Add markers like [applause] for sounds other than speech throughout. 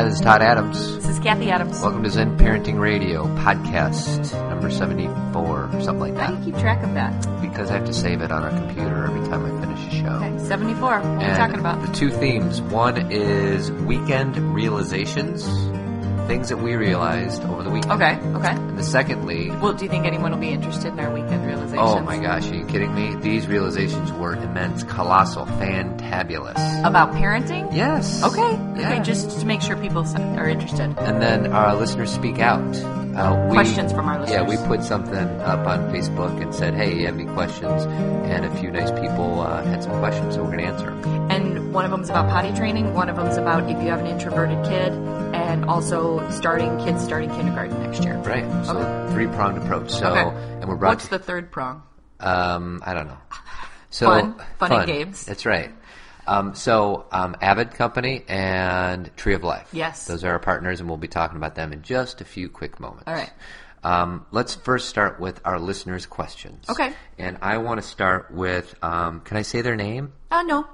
Hi, this is Todd Adams. This is Kathy Adams. Welcome to Zen Parenting Radio podcast number 74 or something like How that. do you keep track of that? Because I have to save it on our computer every time I finish a show. Okay, 74. What are we talking about? The two themes. One is weekend realizations, things that we realized over the weekend. Okay, okay. And the secondly, Well, do you think anyone will be interested in our weekend realizations? oh my gosh, are you kidding me? These realizations were immense, colossal, fantabulous. About parenting? Yes. Okay, Yeah. okay, just to make sure people s- are interested. And then our listeners speak out. Uh, we, Questions from our listeners. Yeah, we put something up on Facebook and said, "Hey, you have any questions?" And a few nice people uh, had some questions, so we're going to answer. 'em. One of them is about potty training, one of them is about if you have an introverted kid, and also starting kids starting kindergarten next year. Right. So Okay. three pronged approach. So Okay. and we're brought What's to the third prong? um, I don't know. So Fun. Fun and games. That's right. Um, so um, Avid Company and Tree of Life. Yes. Those are our partners, and we'll be talking about them in just a few quick moments. All right. Um, let's first start with our listeners' questions. Okay. And I want to start with. Um, can I say their name? Uh, no.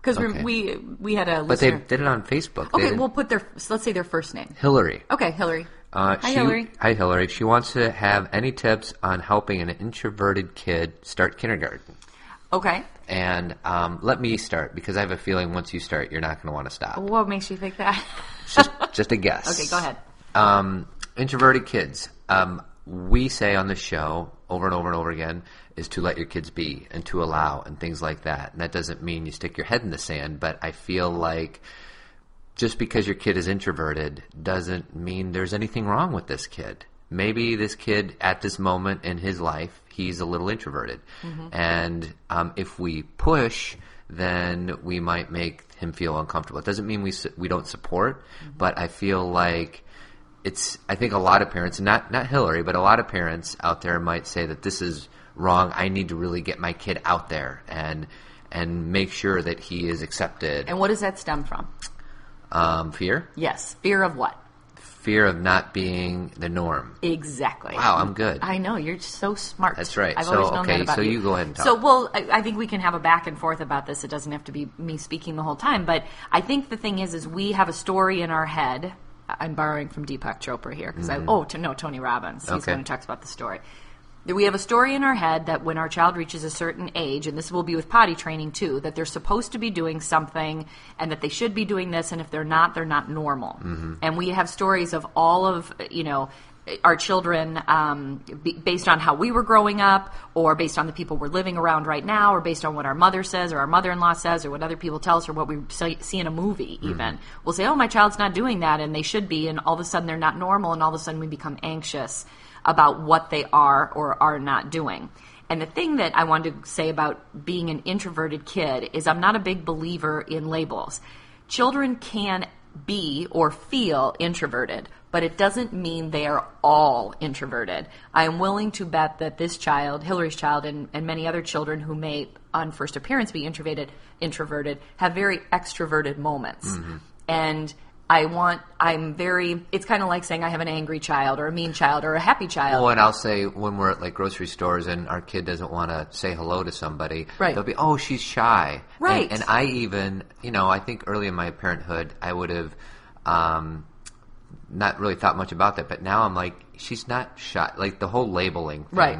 Because Okay. we we had a But they did it on Facebook. Okay, we'll put their, so let's say their first name. Hillary. Okay, Hillary. Uh, Hi, she- Hillary. Hi, Hillary. She wants to have any tips on helping an introverted kid start kindergarten. Okay. And um, let me start because I have a feeling once you start, you're not going to want to stop. What makes you think that? Just, [laughs] just a guess. Okay, go ahead. Um, introverted kids. Um, we say on the show over and over and over again is to let your kids be and to allow and things like that. And that doesn't mean you stick your head in the sand, but I feel like just because your kid is introverted doesn't mean there's anything wrong with this kid. Maybe this kid at this moment in his life, he's a little introverted. And um, if we push, then we might make him feel uncomfortable. It doesn't mean we, we don't support, but I feel like it's, I think a lot of parents, not, not Hillary, but a lot of parents out there might say that this is wrong. I need to really get my kid out there and, and make sure that he is accepted. And what does that stem from? Um, fear? Yes, fear of what? Fear of not being the norm. Exactly. Wow, I'm good. I know you're so smart. That's right. I've So, always known okay, that about so you. you go ahead and talk. So, well, I, I think we can have a back and forth about this. It doesn't have to be me speaking the whole time. But I think the thing is, is we have a story in our head. I'm borrowing from Deepak Chopra here because I oh to, no Tony Robbins. He's Mm-hmm. Okay. one who talks about the story. That we have a story in our head that when our child reaches a certain age, and this will be with potty training too, that they're supposed to be doing something and that they should be doing this, and if they're not, they're not normal. Mm-hmm. And we have stories of all of, you know, our children um, based on how we were growing up, or based on the people we're living around right now, or based on what our mother says, or our mother in law says, or what other people tell us, or what we see see in a movie, even. We'll say, oh, my child's not doing that, and they should be, and all of a sudden they're not normal, and all of a sudden we become anxious about what they are or are not doing. And the thing that I wanted to say about being an introverted kid is I'm not a big believer in labels. Children can be or feel introverted, but it doesn't mean they are all introverted. I am willing to bet that this child, Hillary's child, and, and many other children who may on first appearance be introverted, introverted, have very extroverted moments. Mm-hmm. And I want, I'm very, it's kind of like saying I have an angry child or a mean child or a happy child. Well, and I'll say when we're at like grocery stores and our kid doesn't want to say hello to somebody, Right. they'll be, oh, she's shy. And- Right. And, I even, you know, I think early in my parenthood, I would have um, not really thought much about that, but now I'm like, she's not shy. Like the whole labeling thing Right.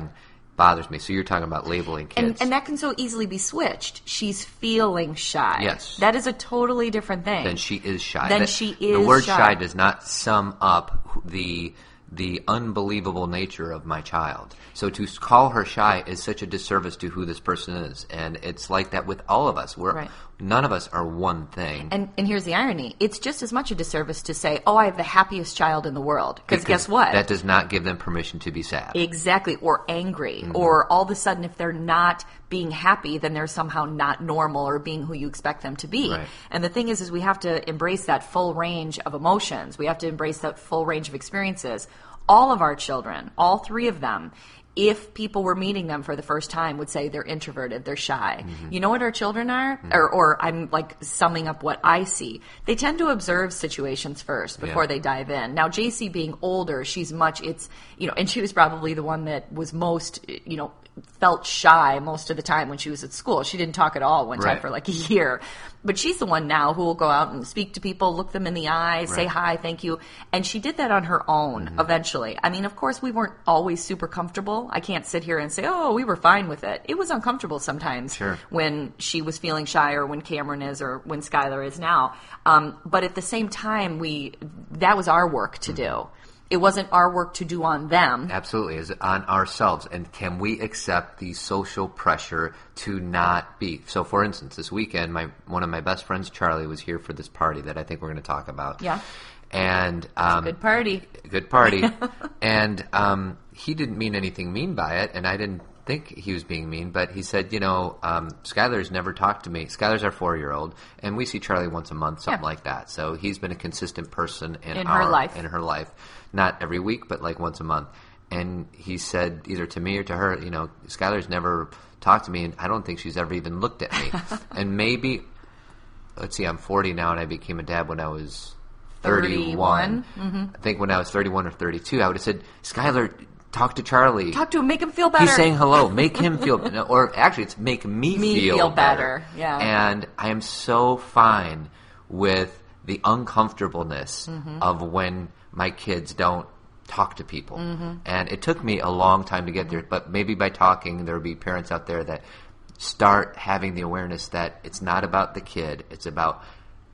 Bothers me. So you're talking about labeling kids. And, and that can so easily be switched. She's feeling shy. Yes. That is a totally different thing. then she is shy. Then That- she is The word shy. shy does not sum up the the unbelievable nature of my child. So to call her shy is such a disservice to who this person is, and it's like that with all of us. We're Right. None of us are one thing. and, and here's the irony. It's just as much a disservice to say, oh, I have the happiest child in the world. Because guess what? That does not give them permission to be sad. Exactly, or angry, Mm-hmm. or all of a sudden, if they're not being happy, then they're somehow not normal or being who you expect them to be. Right. And the thing is, is we have to embrace that full range of emotions. We have to embrace that full range of experiences. All of our children, all three of them, if people were meeting them for the first time would say they're introverted they're shy. Mm-hmm. You know what our children are? Mm-hmm. Or, or i'm like summing up what i see. They tend to observe situations first before Yeah. they dive in. Now jc being older she's much it's you know and she was probably the one that was most you know felt shy most of the time when she was at school. She didn't talk at all one time Right. for like a year. But she's the one now who will go out and speak to people look them in the eye say hi thank you. And she did that on her own eventually. I mean of course we weren't always super comfortable. I can't sit here and say oh we were fine with it. It was uncomfortable sometimes Sure. when she was feeling shy or when cameron is or when skylar is now. Um, but at the same time we that was our work to do it wasn't our work to do on them Absolutely, is on ourselves, and can we accept the social pressure to not be? So, for instance, this weekend, my one of my best friends, Charlie, was here for this party that I think we're going to talk about. Yeah. and um, good party good party, [laughs] and um, he didn't mean anything mean by it, and I didn't think he was being mean, but he said, you know, um, Skylar's never talked to me. Skylar's our four-year-old, and we see Charlie once a month, something Yeah. like that. So he's been a consistent person in, In her life. in her life, not every week, but like once a month. And he said either to me or to her, you know, Skylar's never talked to me, and I don't think she's ever even looked at me. [laughs] and maybe, let's see, I'm 40 now, and I became a dad when I was 31. 31, I think when I was 31 or 32, I would have said, Skylar, talk to Charlie. talk to him make him feel better He's saying hello. Make him feel, [laughs] no, or actually, it's make me, Me feel, feel better, yeah. And I am so fine with the uncomfortableness Mm-hmm. of when my kids don't talk to people. Mm-hmm. And it took me a long time to get there, but maybe by talking, there will be parents out there that start having the awareness that it's not about the kid, it's about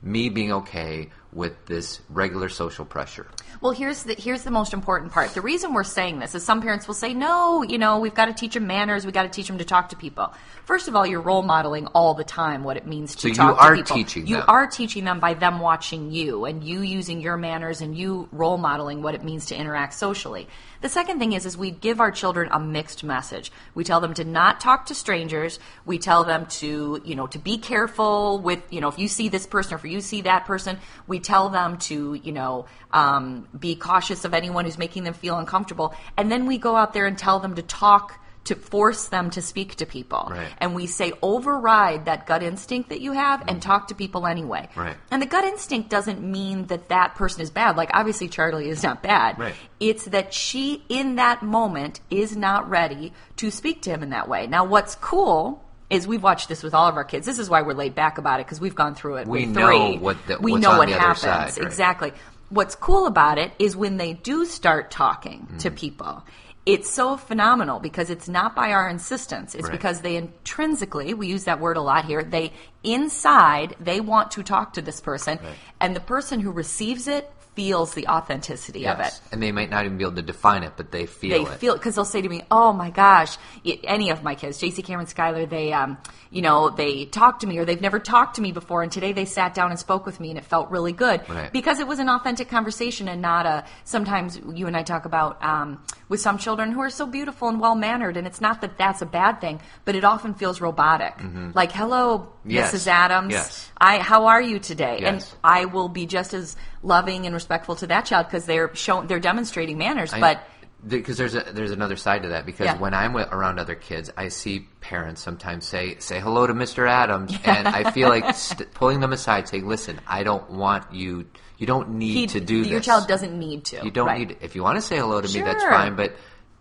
me being okay with this regular social pressure. Well, here's the here's the most important part. The reason we're saying this is some parents will say, "No, you know, we've got to teach them manners. We got to teach them to talk to people." First of all, you're role modeling all the time what it means to So you talk are to people. teaching you them. are teaching them by them watching you and you using your manners and you role modeling what it means to interact socially. The second thing is is we give our children a mixed message. We tell them to not talk to strangers. We tell them to, you know, to be careful with, you know, if you see this person or if you see that person, we tell them to, you know, um, be cautious of anyone who's making them feel uncomfortable. And then we go out there and tell them to talk to force them to speak to people. Right. And we say override that gut instinct that you have and talk to people anyway. Right. And the gut instinct doesn't mean that that person is bad. Like obviously Charlie is not bad. Right. It's that she in that moment is not ready to speak to him in that way. Now what's cool is we've watched this with all of our kids. This is why we're laid back about it because we've gone through it We with know three. what the- we know what the other happens. side, right. Exactly. What's cool about it is when they do start talking to Mm. people. It's so phenomenal because it's not by our insistence. It's Right. because they intrinsically, we use that word a lot here, they inside, they want to talk to this person. And the person who receives it feels the authenticity of it. And they might not even be able to define it, but they feel They it. feel it because they'll say to me, "Oh my gosh!" Any of my kids, JC, Cameron, Skylar, they, um, you know, they talked to me or they've never talked to me before, and today they sat down and spoke with me, and it felt really good Right. because it was an authentic conversation and not a. Sometimes you and I talk about um, with some children who are so beautiful and well mannered, and it's not that that's a bad thing, but it often feels robotic. Like, "Hello, Mm-hmm. Yes. Mrs. Adams, Yes. I, how are you today?" And Yes. I will be just as loving and respectful to that child because they're showing, they're demonstrating manners, I- but. because there's a, there's another side to that because Yeah. when I'm with, around other kids, I see parents sometimes say say hello to Mr. Adams, [laughs] and I feel like st- pulling them aside, saying, "Listen, I don't want you. You don't need He- to do your this. Your child doesn't need to. You don't right. need. If you want to say hello to me, that's fine. But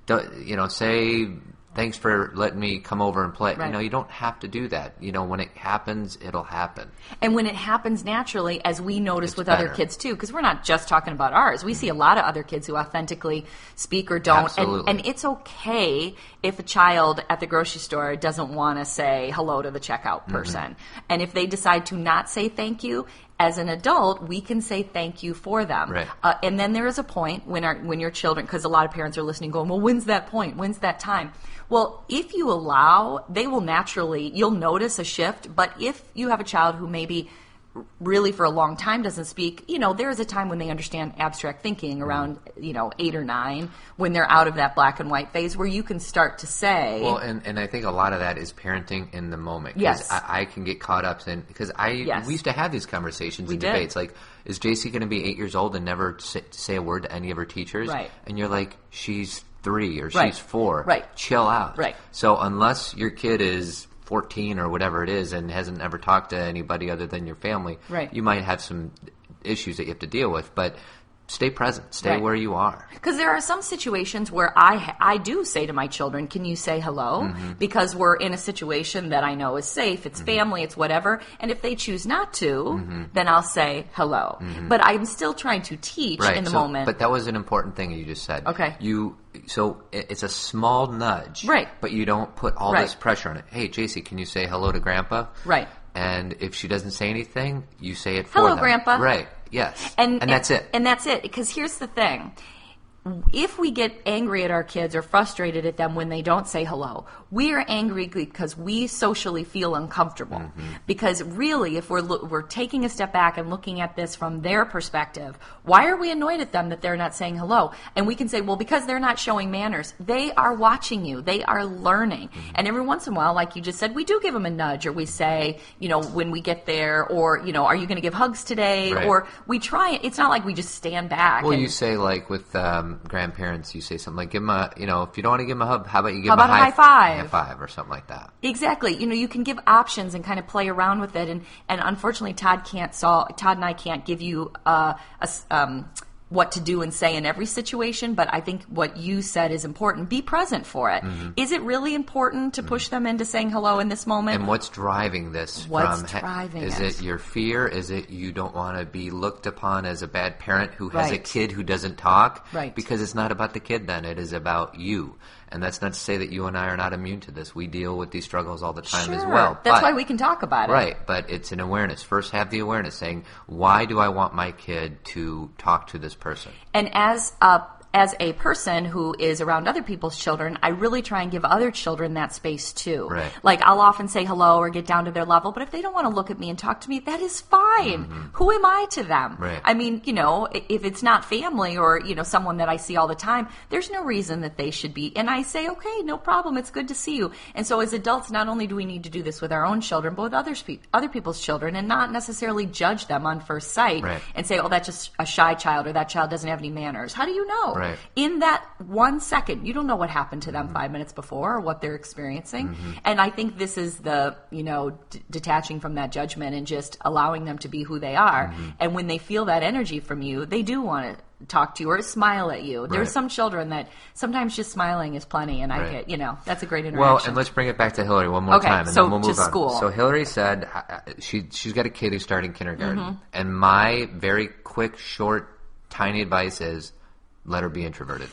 don't, you know, say thanks for letting me come over and play. Right. You know, you don't have to do that. You know, when it happens, it'll happen. And when it happens naturally, as we notice It's with other kids too, because we're not just talking about ours. We see a lot of other kids who authentically speak or don't. And, Absolutely. and it's okay if a child at the grocery store doesn't want to say hello to the checkout Mm-hmm. person. And if they decide to not say thank you, as an adult, we can say thank you for them. Right. Uh, and then there is a point when our when your children, because a lot of parents are listening, going, "Well, when's that point? When's that time?" Well, if you allow, they will naturally. You'll notice a shift. But if you have a child who maybe really for a long time doesn't speak, you know, there is a time when they understand abstract thinking around, you know, eight or nine, when they're out of that black and white phase, where you can start to say, Well, and, and I think a lot of that is parenting in the moment. Yes. I, I can get caught up in because I Yes. we used to have these conversations We and did. debates like, is JC going to be eight years old and never say, say a word to any of her teachers? Right. And you're like, she's three or Right. she's four. Right. Chill out. Right. So unless your kid is 14 or whatever it is and hasn't ever talked to anybody other than your family, Right. you might have some issues that you have to deal with. But stay present. Stay Right. where you are. Because there are some situations where I I do say to my children, "Can you say hello?" Mm-hmm. Because we're in a situation that I know is safe. It's family. It's whatever. And if they choose not to, Mm-hmm. then I'll say hello. But I'm still trying to teach Right. in the so- moment. But that was an important thing you just said. Okay. You so it's a small nudge. Right. But you don't put all Right. this pressure on it. Hey, JC, can you say hello to Grandpa? Right. And if she doesn't say anything, you say it for Hello, them. Grandpa. Right. Yes. and that's it. And that's it. Because here's the thing. If we get angry at our kids or frustrated at them when they don't say hello, we are angry because we socially feel uncomfortable. Mm-hmm. Because really, if we're lo- we're taking a step back and looking at this from their perspective, why are we annoyed at them that they're not saying hello? And we can say, well, because they're not showing manners. They are watching you. They are learning. Mm-hmm. And every once in a while, like you just said, we do give them a nudge, or we say, you know, when we get there, or you know, are you going to give hugs today? Right. Or we try. It's not like we just stand back. well, and- you say like with um, grandparents, you say something like, "Give them a, you know, if you don't want to give them a hug, how about you give How them a high, high five? high five or something like that." Exactly. You know, you can give options and kind of play around with it. And, and unfortunately, Todd can't solve, Todd and I can't give you uh, a um, what to do and say in every situation. But I think what you said is important. Be present for it. Is Mm-hmm. it really important to push them into saying hello in this moment? And what's driving this? What's from, driving Is it? it your fear? Is it you don't want to be looked upon as a bad parent who has a kid who doesn't talk? Right. Because it's not about the kid then. It is about you. And that's not to say that you and I are not immune to this. We deal with these struggles all the time as Sure. well. That's But- why we can talk about it. Right, but it's an awareness. First, have the awareness saying, why do I want my kid to talk to this person? And as a as a person who is around other people's children, I really try and give other children that space too. Right. Like I'll often say hello or get down to their level, but if they don't want to look at me and talk to me, that is fine. Who am I to them? Mm-hmm. Right. I mean, you know, if it's not family or, you know, someone that I see all the time, there's no reason that they should be. And I say, okay, no problem. It's good to see you. And so as adults, not only do we need to do this with our own children, but with others, other people's children and not necessarily judge them on first sight Right. and say, oh, that's just a shy child or that child doesn't have any manners. How do you know? Right. In that one second, you don't know what happened to Mm-hmm. them five minutes before or what they're experiencing. And I think this is the, you know, d- detaching from that judgment and just allowing them to be who they are. Mm-hmm. And when they feel that energy from you, they do want to talk to you or smile at you. There's Right. some children that sometimes just smiling is plenty. And I Right. get, you know, that's a great interaction. Well, and let's bring it back to Hillary one more Okay, time, and so then we'll move to on. school. So Hillary said uh, uh, she she's got a kid who's starting kindergarten, Mm-hmm. and my very quick, short, tiny advice is let her be introverted.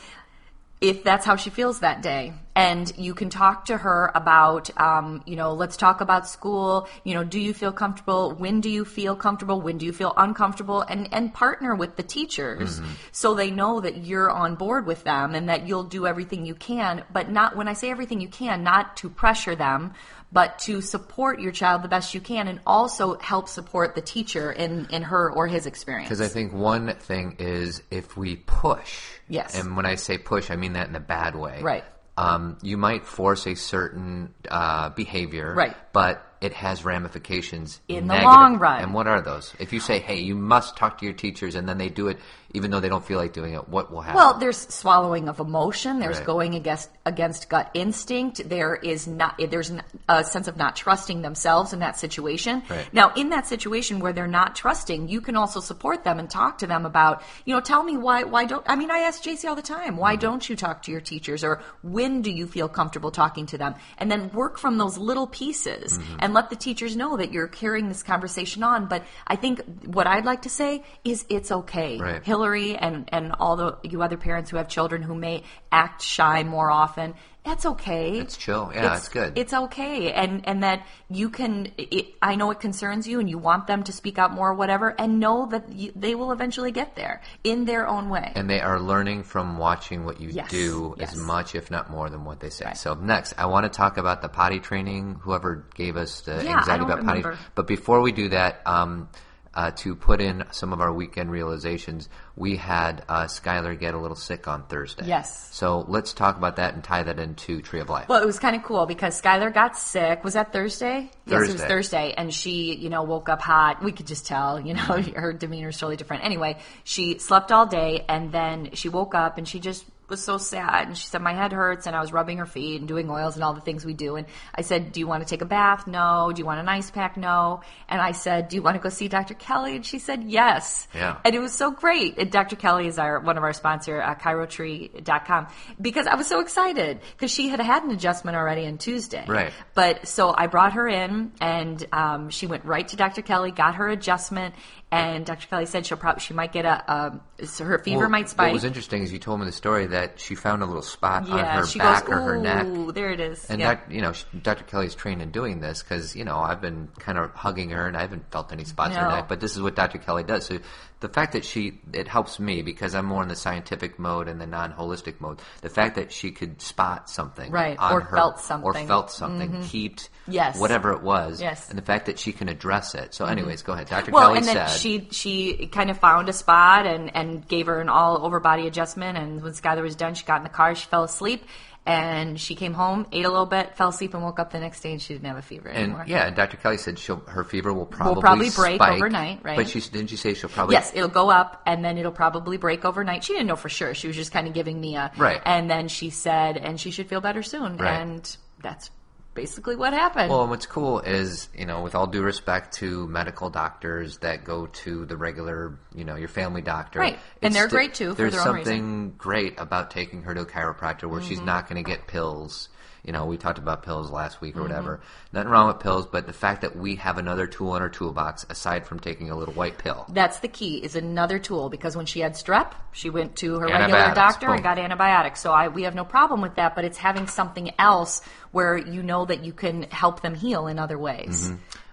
if that's how she feels that day. And you can talk to her about, um, you know, let's talk about school. You know, do you feel comfortable? When do you feel comfortable? When do you feel uncomfortable? And and partner with the teachers so they know that you're on board with them and that you'll do everything you can. But not when I say everything you can, not to pressure them, but to support your child the best you can, and also help support the teacher in in her or his experience. Because I think one thing is if we push, Yes. and when I say push, I mean that in a bad way, Right. Um, you might force a certain uh, behavior, Right. But it has ramifications In the long run. And what are those? If you say, "Hey, you must talk to your teachers," and then they do it, even though they don't feel like doing it, what will happen? Well, there's swallowing of emotion. There's Right. going against against gut instinct. There is not. There's a sense of not trusting themselves in that situation. Right. Now, in that situation where they're not trusting, you can also support them and talk to them about, you know, tell me why. Why don't? I mean, I ask JC all the time. Why mm-hmm. don't you talk to your teachers? Or when do you feel comfortable talking to them? And then work from those little pieces mm-hmm. and let the teachers know that you're carrying this conversation on. But I think what I'd like to say is it's okay. Right. Hillary and and all the you other parents who have children who may act shy more often. That's okay. It's chill. Yeah, it's good. It's okay, and and that you can. It, I know it concerns you, and you want them to speak out more, or whatever, and know that you, they will eventually get there in their own way. and they are learning from watching what you Yes, do yes. as much, if not more, than what they say. So next, I want to talk about the potty training. Whoever gave us the Yeah, anxiety about potty, but before we do that, um, uh, to put in some of our weekend realizations, we had uh, Skylar get a little sick on Thursday. Yes. So let's talk about that and tie that into Tree of Life. Well, it was kind of cool because Skylar got sick. Was that Thursday? Yes, it was Thursday. Thursday. And she, you know, woke up hot. We could just tell, you know, [laughs] her demeanor is totally different. Anyway, she slept all day and then she woke up and she just was so sad and she said my head hurts and I was rubbing her feet and doing oils and all the things we do and I said do you want to take a bath no do you want an ice pack no and I said do you want to go see Dr. Kelly and she said yes Yeah. and it was so great and Dr. Kelly is our one of our sponsor uh, chirotree.com because I was so excited because she had had an adjustment already on Tuesday Right. but so I brought her in and um, she went right to Dr. Kelly got her adjustment and Dr. Kelly said she'll probably she might get a um, so her fever Well, might spike What was interesting is you told me the story that she found a little spot on her back goes, or her neck. There it is. And yeah. doc, you know, she, Dr. Kelly's trained in doing this because you know I've been kind of hugging her and I haven't felt any spots on her neck. But this is what Dr. Kelly does. So the fact that she it helps me because I'm more in the scientific mode and the non-holistic mode. The fact that she could spot something, Right, or her, felt or something. Mm-hmm. felt something, heat, Yes. whatever it was, Yes. Mm-hmm. and the fact that she can address it. So, anyways, go ahead. Dr. well, Kelly and then said she she kind of found a spot and and gave her an all over body adjustment. And when Skylar was done, she got in the car, she fell asleep, and she came home, ate a little bit, fell asleep, and woke up the next day, and she didn't have a fever And anymore. yeah, and Dr. Kelly said she'll her fever will probably probably break spike, overnight, right? But she didn't she say she'll probably Yes, it'll go up and then it'll probably break overnight. She didn't know for sure. She was just kind of giving me a Right. And then she said, and she should feel better soon. Right. And that's basically what happened. Well, and what's cool is, you know, with all due respect to medical doctors that go to the regular, you know, your family doctor. Right. And they're sti- great, too, for There's something. Mm-hmm. great about taking her to a chiropractor where she's not going to get pills. You know, we talked about pills last week or Mm-hmm. whatever. Nothing wrong with pills, but the fact that we have another tool in our toolbox aside from taking a little white pill. That's the key is another tool because when she had strep, she went to her regular doctor boom. and got antibiotics. So I, we have no problem with that, but it's having something else where you know that you can help them heal in other ways.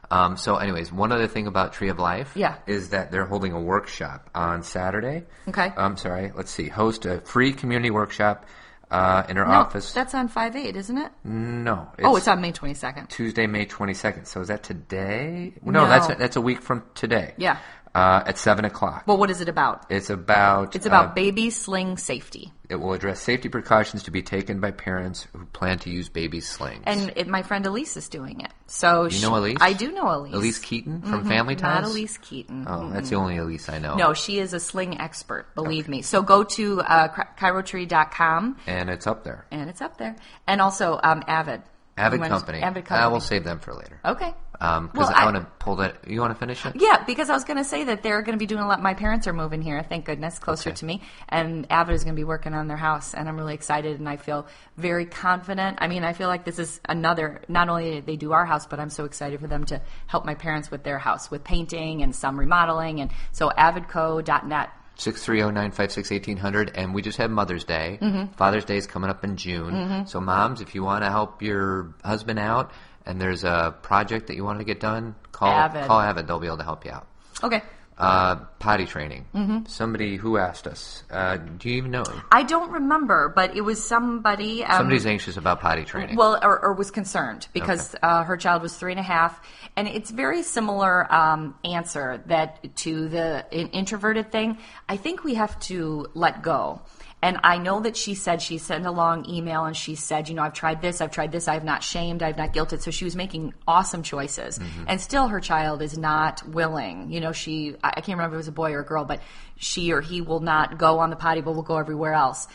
Um, so, anyways, one other thing about Tree of Life, Yeah. is that they're holding a workshop on Saturday. Okay. I'm sorry. Let's see. Host a free community workshop uh, in her No, office. that's on 5 8, isn't it? no. oh, it's on May 22nd. Tuesday, May 22nd. So is that today? No, No. that's a, that's a week from today. Yeah. Uh, at seven o'clock. Well, what is it about? it's about. It's about uh, baby sling safety. it will address safety precautions to be taken by parents who plan to use baby slings. And it, my friend Elise is doing it. So you know Elise? I do know Elise. Elyse Keaton from Family Ties. Mm-hmm. Not Elyse Keaton. Oh, that's the only Elise I know. No, she is a sling expert, believe me. So go to uh, chirotree.com And it's up there. and it's up there. And also um, Avid. Avid Company. Avid I will save them for later. Okay. Um, Well, I, I- want to pull that. You want to finish it? Yeah, because I was going to say that they're going to be doing a lot. My parents are moving here, thank goodness, closer Okay. to me, and Avid is going to be working on their house, and I'm really excited, and I feel very confident. I mean, I feel like this is another. Not only they do our house, but I'm so excited for them to help my parents with their house, with painting and some remodeling, and so avidco.net. Six three zero nine five six eighteen hundred, and we just had Mother's Day. Mm-hmm. Father's Day is coming up in June. So, moms, if you want to help your husband out, and there's a project that you want to get done, call Avid. call Avid. They'll be able to help you out. Okay. Uh, potty training. Mm-hmm. Somebody who asked us. Uh, do you even know? I don't remember, but it was somebody. Um, Somebody's anxious about potty training. Well, or, or was concerned because uh, her child was three and a half, and it's very similar um, answer that to the introverted thing. I think we have to let go. And I know that she said she sent a long email and she said, you know, I've tried this, I've tried this, I've not shamed, I've not guilted. So she was making awesome choices. Mm-hmm. And still her child is not willing. You know, she, I I can't remember if it was a boy or a girl, but she or he will not go on the potty, but will go everywhere else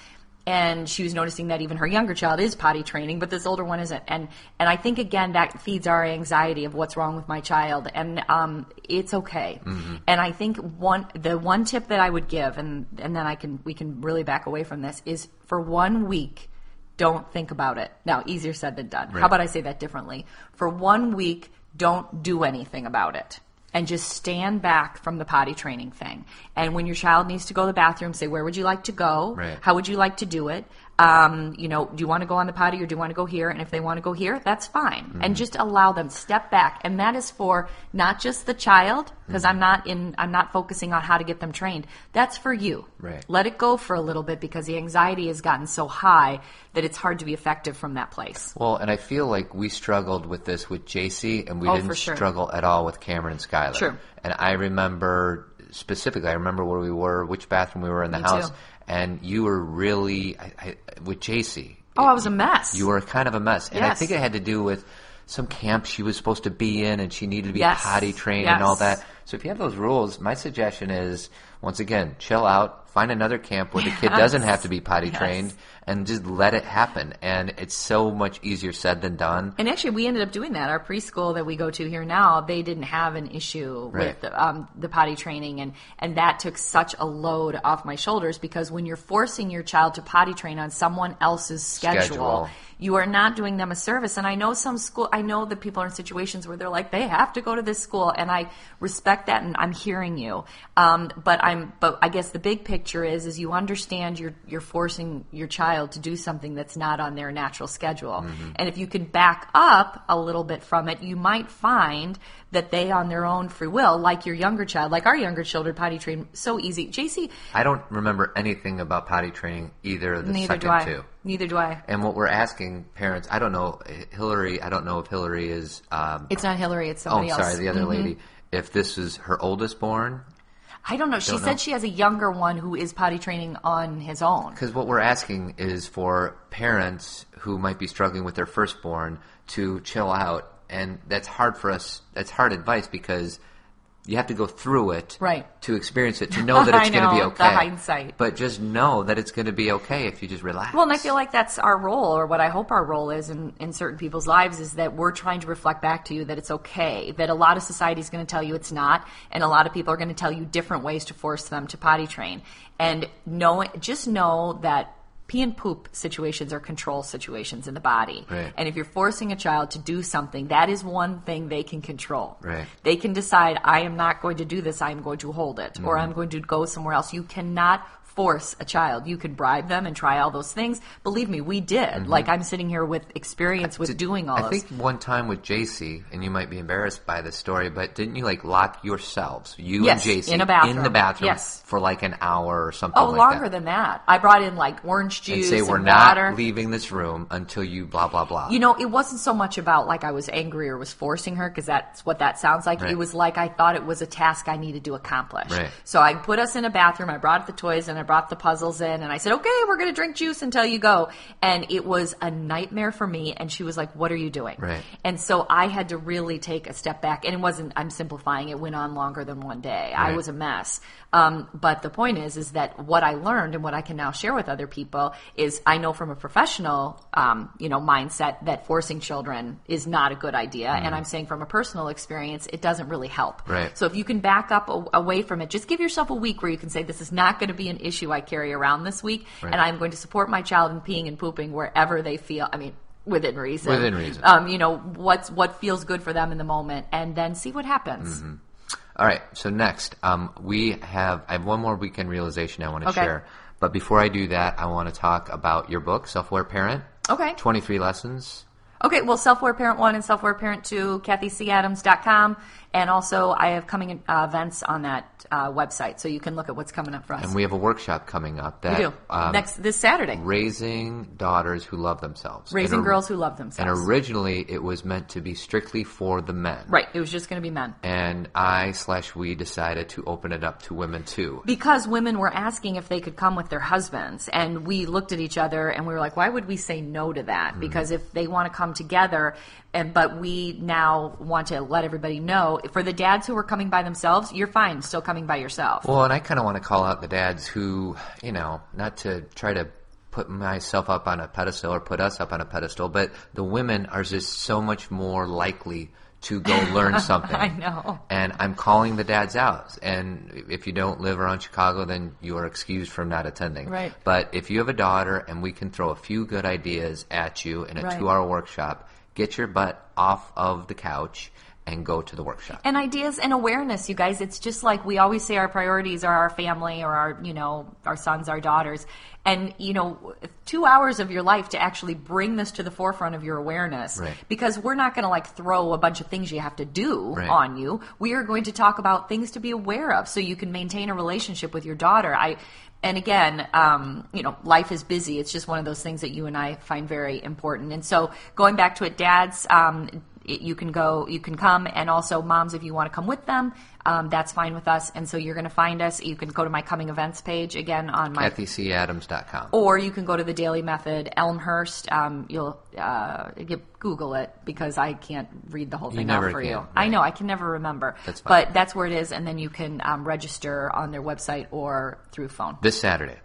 and she was noticing that even her younger child is potty training but this older one isn't. And and i think again that feeds our anxiety of what's wrong with my child. And um, it's okay. And i think one the one tip that i would give and and then i can we can really back away from this is for one week don't think about it. Now easier said than done. Right. how about i say that differently? For one week don't do anything about it and just stand back from the potty training thing. And when your child needs to go to the bathroom, say, where would you like to go? Right. How would you like to do it? Um, you know, do you want to go on the potty or do you want to go here? And if they want to go here, that's fine. Mm-hmm. And just allow them step back. And that is for not just the child, because Mm-hmm. I'm not in, I'm not focusing on how to get them trained. That's for you. Right. Let it go for a little bit because the anxiety has gotten so high that it's hard to be effective from that place. Well, and I feel like we struggled with this with JC, and we Oh, didn't sure. struggle at all with Cameron and Skylar. Sure. And I remember specifically, I remember where we were, which bathroom we were in the Me house, too. And you were really I, I, with JC. Oh, I was a mess. You were kind of a mess, and I think it had to do with some camp she was supposed to be in, and she needed to be Yes. potty trained and all that. So if you have those rules, my suggestion is once again, chill out, find another camp where the kid doesn't have to be potty Yes. trained, and just let it happen. And it's so much easier said than done. And actually, we ended up doing that. Our preschool that we go to here now, they didn't have an issue Right. with the, um, the potty training, and and that took such a load off my shoulders because when you're forcing your child to potty train on someone else's schedule, Schedule. you are not doing them a service. And I know some school, I know that people are in situations where they're like, they have to go to this school, and I respect that, and I'm hearing you. Um, but I'm, but I guess the big picture is, is you understand you're you're forcing your child to do something that's not on their natural schedule, and if you can back up a little bit from it, you might find that they, on their own free will, like your younger child, like our younger children, potty train so easy. JC, I don't remember anything about potty training either of the neither second do I. two. Neither do I. And what we're asking parents, I don't know, Hillary, I don't know if Hillary is, um, It's not Hillary. It's oh, somebody else. sorry, the other Mhm. lady, if this is her oldest born. I don't know. She Don't said know. she has a younger one who is potty training on his own. Because what we're asking is for parents who might be struggling with their firstborn to chill out. And that's hard for us, that's hard advice because you have to go through it Right. to experience it, to know that [laughs] it's going to be know, the okay. hindsight. But just know that it's going to be okay if you just relax. Well, and I feel like that's our role, or what I hope our role is in, in certain people's lives, is that we're trying to reflect back to you that it's okay. That a lot of society is going to tell you it's not, and a lot of people are going to tell you different ways to force them to potty train. And know, just know that pee and poop situations are control situations in the body. Right. And if you're forcing a child to do something, that is one thing they can control. Right. They can decide, I am not going to do this, I am going to hold it, or mm-hmm. I'm going to go somewhere else. You cannot force a child. You can bribe them and try all those things. Believe me, we did. Mm-hmm. Like I'm sitting here with experience with doing all I those. think one time with JC, and you might be embarrassed by this story, but didn't you like lock yourselves, you Yes, and JC, in a bathroom. in the bathroom Yes. for like an hour or something Oh, like longer that? than that. I brought in like orange juice and say we're not water. leaving this room until you blah blah blah. You know, it wasn't so much about like I was angry or was forcing her because that's what that sounds like. Right. It was like I thought it was a task I needed to accomplish. Right. So I put us in a bathroom. I brought the toys and I brought the puzzles in and I said, okay, we're going to drink juice until you go. And it was a nightmare for me. And she was like, what are you doing? Right. And so I had to really take a step back. And it wasn't, I'm simplifying. It went on longer than one day. I was a mess. Um, but the point is, is that what I learned and what I can now share with other people is I know from a professional, um, you know, mindset that forcing children is not a good idea. And I'm saying from a personal experience, it doesn't really help. Mm-hmm. Right. So if you can back up a, away from it, just give yourself a week where you can say, this is not going to be an issue I carry around this week. Right. And I'm going to support my child in peeing and pooping wherever they feel. I mean, within reason. Within reason. Um, you know, what's, what feels good for them in the moment and then see what happens. Mm-hmm. All right. So next, um, we have I have one more weekend realization I want to Okay. share. But before I do that, I want to talk about your book, Self Aware Parent. Okay. Twenty three lessons. Okay, well, Self-Aware Parent 1 and Self-Aware Parent 2, kathycadams.com. And also, I have coming uh, events on that uh, website, so you can look at what's coming up for us. And we have a workshop coming up that We do. um, Next, this Saturday. raising daughters who love themselves. Raising or- girls who love themselves. And originally, it was meant to be strictly for the men. right, it was just going to be men. And I slash we decided to open it up to women too. Because women were asking if they could come with their husbands, and we looked at each other and we were like, why would we say no to that? Mm-hmm. Because if they want to come together, and but we now want to let everybody know for the dads who are coming by themselves, you're fine, still coming by yourself. Well, and I kind of want to call out the dads who, you know, not to try to put myself up on a pedestal or put us up on a pedestal, but the women are just so much more likely to go [laughs] learn something. I know. And I'm calling the dads out. And if you don't live around Chicago, then you are excused from not attending. Right. But if you have a daughter and we can throw a few good ideas at you in a Right. two hour workshop, get your butt off of the couch and go to the workshop. and ideas and awareness you guys it's just like we always say our priorities are our family or our you know our sons our daughters and you know two hours of your life to actually bring this to the forefront of your awareness Right. because we're not going to like throw a bunch of things you have to do Right. on you we are going to talk about things to be aware of so you can maintain a relationship with your daughter i and again, um, you know, life is busy. It's just one of those things that you and I find very important. And so, going back to it, dads, um, you can go, you can come, and also moms, if you want to come with them, um, that's fine with us. And so you're going to find us. You can go to my coming events page again on my KathyCAdams.com. or you can go to the Daily Method, Elmhurst. Um, you'll uh, get, Google it because I can't read the whole thing out for can, you. right. I know I can never remember. That's. But that's where it is, and then you can um, register on their website or through phone. This Saturday.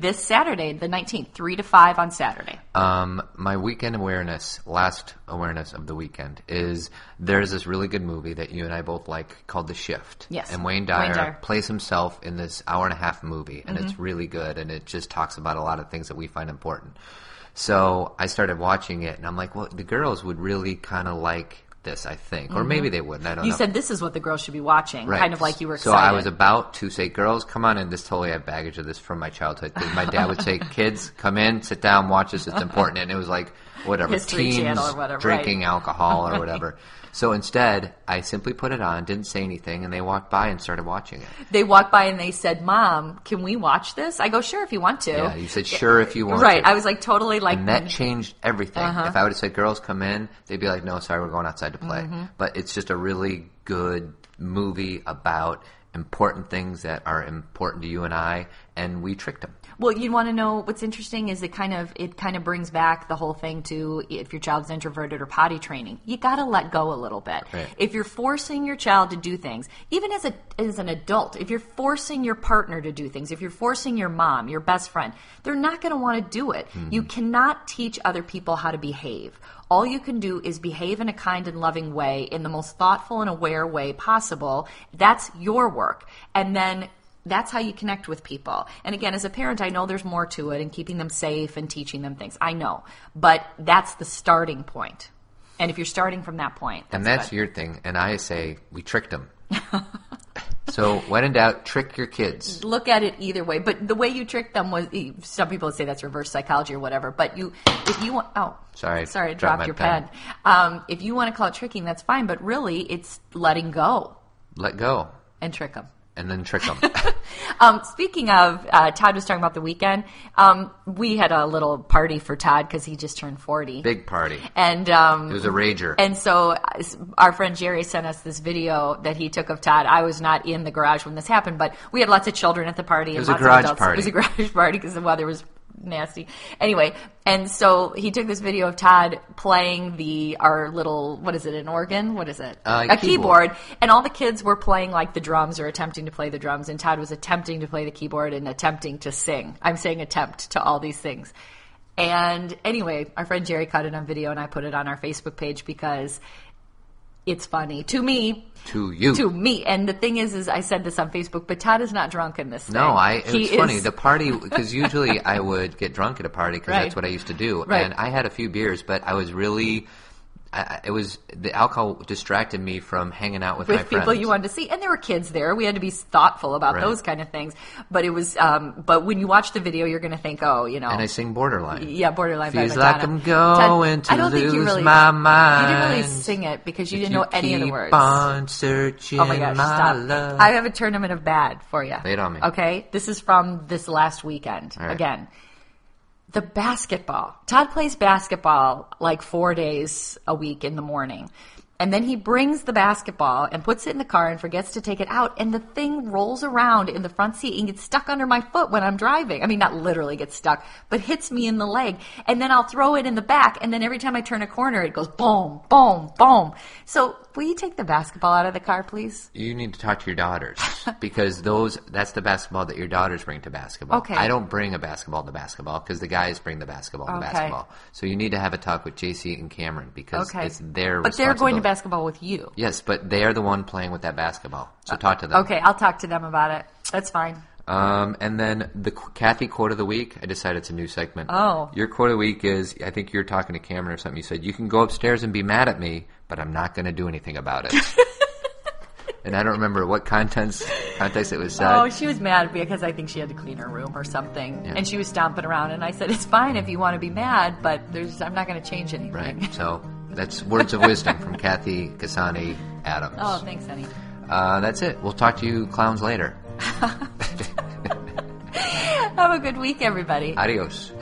This Saturday, the 19th, three to five on Saturday. Um, my weekend awareness, last awareness of the weekend, is there's this really good movie that you and I both like called The Shift. Yes. And Wayne Wayne Dyer, Dyer. Mm-hmm. plays himself in this hour and a half movie, and it's really good, and it just talks about a lot of things that we find important. So I started watching it, and I'm like, well, the girls would really kind of like this, I think, or maybe they wouldn't. I don't Mm-hmm. You know. said this is what the girls should be watching, Right. kind of like you were So excited. I was about to say, girls, come on in. This totally have baggage of this from my childhood. 'Cause my dad would say, [laughs] kids, come in, sit down, watch this. It's important. And it was like, whatever, History teens whatever, drinking right. alcohol or [laughs] whatever. So instead, I simply put it on, didn't say anything, and they walked by and started watching it. they walked by and they said, "Mom, can we watch this?" I go, "Sure, if you want to." Yeah, you said, sure, if you want right. to. I was like totally like and that changed everything. Uh-huh. If I would have said, girls, come in, they'd be like, no, sorry, we're going outside to play. Mm-hmm. But it's just a really good movie about important things that are important to you and I, and we tricked them. Well, you'd want to know what's interesting is it kind of it kind of brings back the whole thing to if your child's introverted or potty training. You got to let go a little bit. Right. If you're forcing your child to do things, even as a as an adult, if you're forcing your partner to do things, if you're forcing your mom, your best friend, they're not going to want to do it. Hmm. You cannot teach other people how to behave. All you can do is behave in a kind and loving way, in the most thoughtful and aware way possible. That's your work. And then that's how you connect with people. And again, as a parent, I know there's more to it and keeping them safe and teaching them things. I know. But that's the starting point. And if you're starting from that point, And that's that's good. your thing. And I say, we tricked them. [laughs] so when in doubt, trick your kids. look at it either way. But the way you tricked them was some people would say that's reverse psychology or whatever. But you, if you want, oh, Sorry, sorry, I dropped dropped your pen. pen. Um, if you want to call it tricking, that's fine. But really, it's letting go Let go. and trick them. And then trick them. [laughs] Um, speaking of, uh, Todd was talking about the weekend. Um, we had a little party for Todd because he just turned forty, Big party. and um, It was a rager. And so our friend Jerry sent us this video that he took of Todd. I was not in the garage when this happened, but we had lots of children at the party. It was a lots garage of adults. party. It was a [laughs] garage party because the weather was nasty. Anyway, and so he took this video of Todd playing the our little what is it an organ? What is it? Uh, a keyboard. keyboard. And all the kids were playing like the drums or attempting to play the drums, and Todd was attempting to play the keyboard and attempting to sing. I'm saying attempt to all these things. And anyway, our friend Jerry caught it on video, and I put it on our Facebook page because it's funny to me. to you. To me, and the thing is, is I said this on Facebook, but Todd is not drunk in this. Thing. No, I. It's He funny. is- The party because usually I would get drunk at a party because Right. that's what I used to do, Right. and I had a few beers, but I was really. I, it was the alcohol distracted me from hanging out with, my with people friends. you wanted to see, and there were kids there. We had to be thoughtful about Right. those kind of things. But it was, um, but when you watch the video, you're going to think, oh, you know, and I sing borderline. Yeah, borderline. Feels like I'm going Ted, I don't to think you lose really, my mind. You didn't really sing it because you didn't know any of the words. on searching Oh my gosh, stop. love. I have a tournament of bad for you. Lay it on me. Okay? This is from this last weekend. Right. Again. The basketball. Todd plays basketball like four days a week in the morning. And then he brings the basketball and puts it in the car and forgets to take it out. And the thing rolls around in the front seat and gets stuck under my foot when I'm driving. I mean, not literally gets stuck, but hits me in the leg. And then I'll throw it in the back. And then every time I turn a corner, it goes boom, boom, boom. So will you take the basketball out of the car, please? You need to talk to your daughters [laughs] because those that's the basketball that your daughters bring to basketball. Okay. I don't bring a basketball to basketball because the guys bring the basketball to Okay. basketball. So you need to have a talk with JC and Cameron because Okay. it's their But they're going to basketball with you. Yes, but they are the one playing with that basketball. So uh, talk to them. Okay, I'll talk to them about it. That's fine. Um, and then the Kathy quote of the week. I decided it's a new segment. Oh. your quote of the week is I think you're talking to Cameron or something. You said you can go upstairs and be mad at me, but I'm not going to do anything about it. [laughs] and I don't remember what context context it was said. Oh, she was mad because I think she had to clean her room or something, Yeah. and she was stomping around. And I said, "It's fine if you want to be mad, but there's I'm not going to change anything." Right. [laughs] So that's words of wisdom from Kathy Cassani Adams. Oh, thanks, honey. Uh, that's it. We'll talk to you clowns later. [laughs] Have a good week, everybody. Adios.